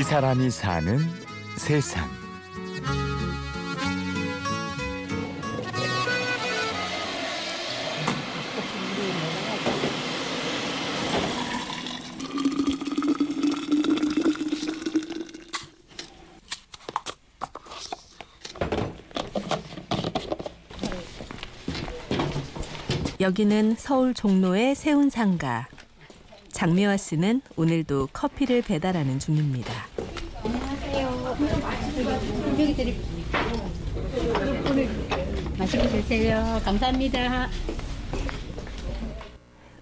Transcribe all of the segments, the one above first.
이 사람이 사는 세상. 여기는 서울 종로의 세운상가. 장미화 씨는 오늘도 커피를 배달하는 중입니다. 맛있게 드세요. 감사합니다.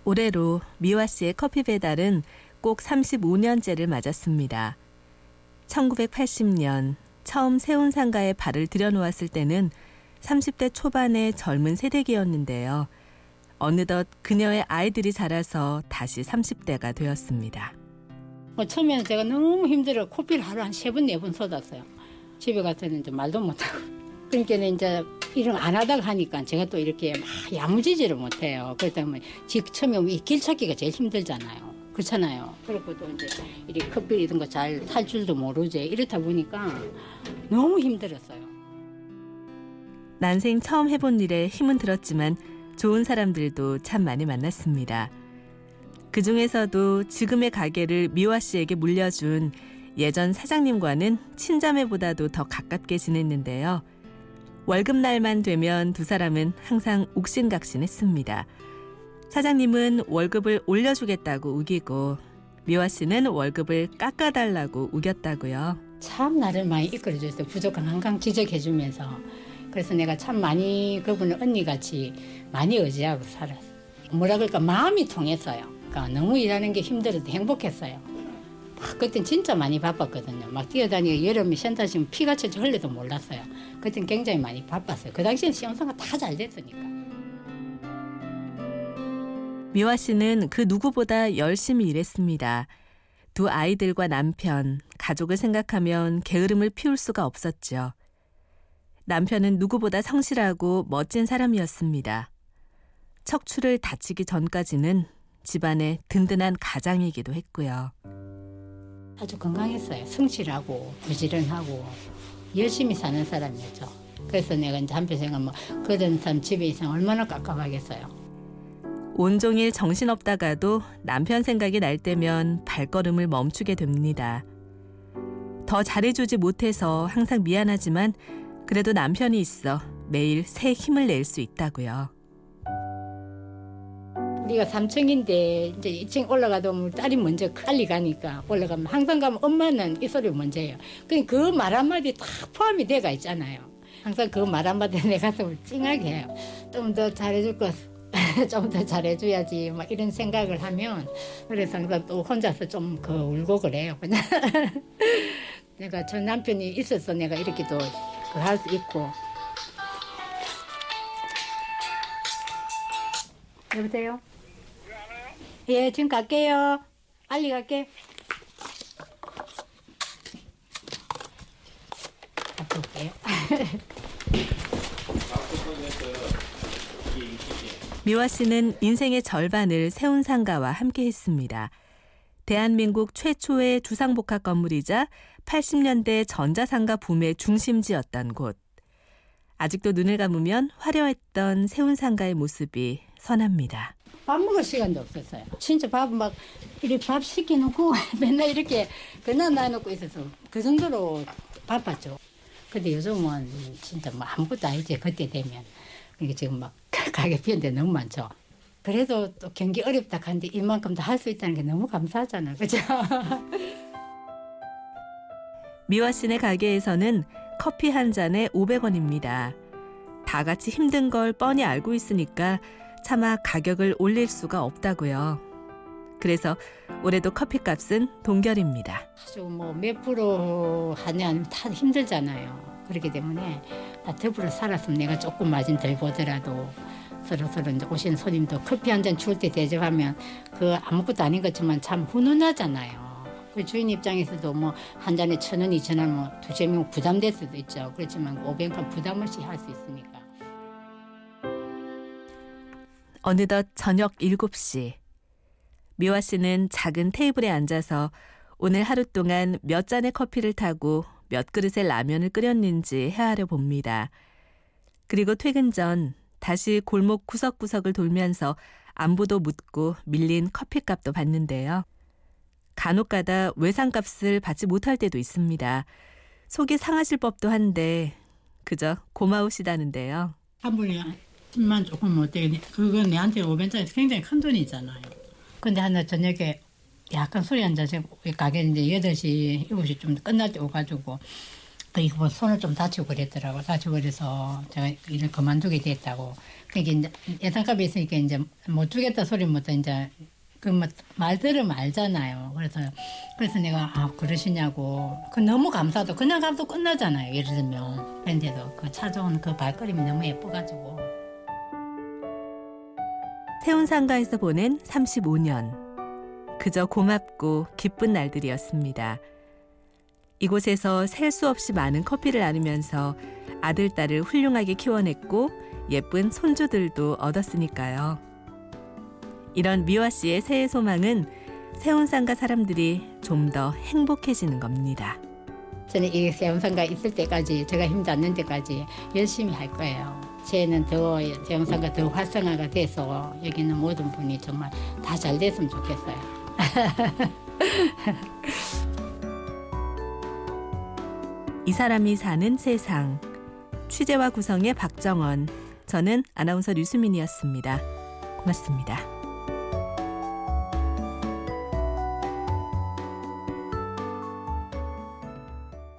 올해로 미화 씨의 커피 배달은 꼭 35년째를 맞았습니다. 1980년 처음 세운 상가에 발을 들여놓았을 때는 30대 초반의 젊은 새댁이었는데요. 어느덧 그녀의 아이들이 자라서 다시 30대가 되었습니다. 뭐 처음에는 제가 너무 힘들어 코피를 하루 한 세 번 네 번 쏟았어요. 집에 가서는 이제 말도 못하고. 그러니까 이제 이런 거안 하다가 하니까 제가 또 이렇게 막 야무지지를 못해요. 보면 집 처음에 길 찾기가 제일 힘들잖아요. 그렇잖아요. 그리고 또 이제 이렇게 커피 이런 거 잘 탈 줄도 모르지. 이렇다 보니까 너무 힘들었어요. 난생 처음 해본 일에 힘은 들었지만 좋은 사람들도 참 많이 만났습니다. 그 중에서도 지금의 가게를 미화 씨에게 물려준 예전 사장님과는 친자매보다도 더 가깝게 지냈는데요. 월급날만 되면 두 사람은 항상 옥신각신했습니다. 사장님은 월급을 올려주겠다고 우기고 미화 씨는 월급을 깎아달라고 우겼다고요. 참 나를 많이 이끌어줬어요. 부족한 항상 지적해주면서. 그래서 내가 참 많이 그분을 언니같이 많이 의지하고 살았어요. 뭐라 그럴까 마음이 통했어요. 그러니까 너무 일하는 게 힘들어도 행복했어요. 막 그땐 진짜 많이 바빴거든요. 막 뛰어다니고 여름에 센터 지면 피가 쳐져 흘려도 몰랐어요. 그땐 굉장히 많이 바빴어요. 그 당시엔 시험사가 다 잘 됐으니까. 미화 씨는 그 누구보다 열심히 일했습니다. 두 아이들과 남편, 가족을 생각하면 게으름을 피울 수가 없었죠. 남편은 누구보다 성실하고 멋진 사람이었습니다. 척추를 다치기 전까지는 집안의 든든한 가장이기도 했고요. 아주 건강했어요. 성실하고 부지런하고 열심히 사는 사람이었죠. 그래서 내가 이제 한편 생각 뭐 그런 사람 집에 있으면 얼마나 깝깝하겠어요. 온종일 정신없다가도 남편 생각이 날 때면 발걸음을 멈추게 됩니다. 더 잘해주지 못해서 항상 미안하지만 그래도 남편이 있어 매일 새 힘을 낼 수 있다고요. 우리가 3층인데 이제 2층 올라가도 뭐 딸이 먼저 빨리 가니까 올라가면 항상 가면 엄마는 이 소리 먼저 해요. 그러니까 그말 한마디 다 포함이 돼가 있잖아요. 항상 그 말 한마디 내 가슴을 찡하게 해요. 좀 더 잘해줄 것, 좀 더 잘해줘야지 막 이런 생각을 하면 그래서 항상 또 혼자서 좀 그 울고 그래요. 그냥 내가 저 남편이 있어서 내가 이렇게 또 그 할 수 있고 여보세요? 예, 지금 갈게요. 빨리 갈게. 갔다 올게요. 미화 씨는 인생의 절반을 세운 상가와 함께 했습니다. 대한민국 최초의 주상복합 건물이자 80년대 전자상가 붐의 중심지였던 곳. 아직도 눈을 감으면 화려했던 세운상가의 모습이 선합니다. 밥 먹을 시간도 없었어요. 진짜 밥막 이렇게 밥 시켜놓고 맨날 이렇게 그날 놔놓고 있어서 그 정도로 바빴죠. 근데 요즘은 진짜 뭐 아무것도 아니지 그때 되면 이게 지금 막 가게 피는데 너무 많죠. 그래도 또 경기 어렵다 하는데 이만큼 다 할 수 있다는 게 너무 감사하잖아요. 그죠? 미화 씨네 가게에서는 커피 한 잔에 500원입니다. 다 같이 힘든 걸 뻔히 알고 있으니까 차마 가격을 올릴 수가 없다고요. 그래서 올해도 커피값은 동결입니다. 아주 뭐 몇 프로 하냐 아니면 다 힘들잖아요. 그렇기 때문에 다 더불어 살았으면 내가 조금 마진 덜 보더라도 서로 서로 이제 오신 손님도 커피 한 잔 줄 때 대접하면 그 아무것도 아닌 것지만 참 훈훈하잖아요. 그 주인 입장에서도 뭐 한 잔에 천 원, 이천 원, 뭐 두세 명 부담될 수도 있죠. 그렇지만 500원 부담 없이 할 수 있으니까. 어느덧 저녁 7시. 미화 씨는 작은 테이블에 앉아서 오늘 하루 동안 몇 잔의 커피를 타고 몇 그릇의 라면을 끓였는지 헤아려 봅니다. 그리고 퇴근 전 다시 골목 구석구석을 돌면서 안부도 묻고 밀린 커피값도 받는데요. 간혹 가다 외상값을 받지 못할 때도 있습니다. 속이 상하실 법도 한데 그저 고마우시다는데요. 한 분이 10만 조금 못 되겠네. 그건 내한테 500짜리 굉장히 큰 돈이잖아요. 근데 하나 저녁에 약간 술이 한 잔씩 가게 이제 8시, 7시 좀 끝날 때 오가지고 그 이거 뭐 손을 좀 다치고 그랬더라고. 다치고 그래서 제가 일을 그만두게 됐다고. 그러니까 이제 예상값이 있으니까 이제 못 주겠다 소리 못해 이제 그말 들으면 알잖아요. 그래서 그래서 내가 아 그러시냐고. 그 너무 감사도 그냥 가도 끝나잖아요. 예를 들면 그런데도 그 찾아온 그 발걸음이 너무 예뻐가지고. 세운상가에서 보낸 35년. 그저 고맙고 기쁜 날들이었습니다. 이곳에서 셀 수 없이 많은 커피를 나누면서 아들, 딸을 훌륭하게 키워냈고 예쁜 손주들도 얻었으니까요. 이런 미화 씨의 새해 소망은 세운상가 사람들이 좀 더 행복해지는 겁니다. 저는 이 세운상가 있을 때까지 제가 힘 닿는 데까지 열심히 할 거예요. 새해는 더 세운상가 더 활성화가 돼서 여기 있는 모든 분이 정말 다 잘 됐으면 좋겠어요. 이 사람이 사는 세상. 취재와 구성의 박정원. 저는 아나운서 류수민이었습니다. 고맙습니다.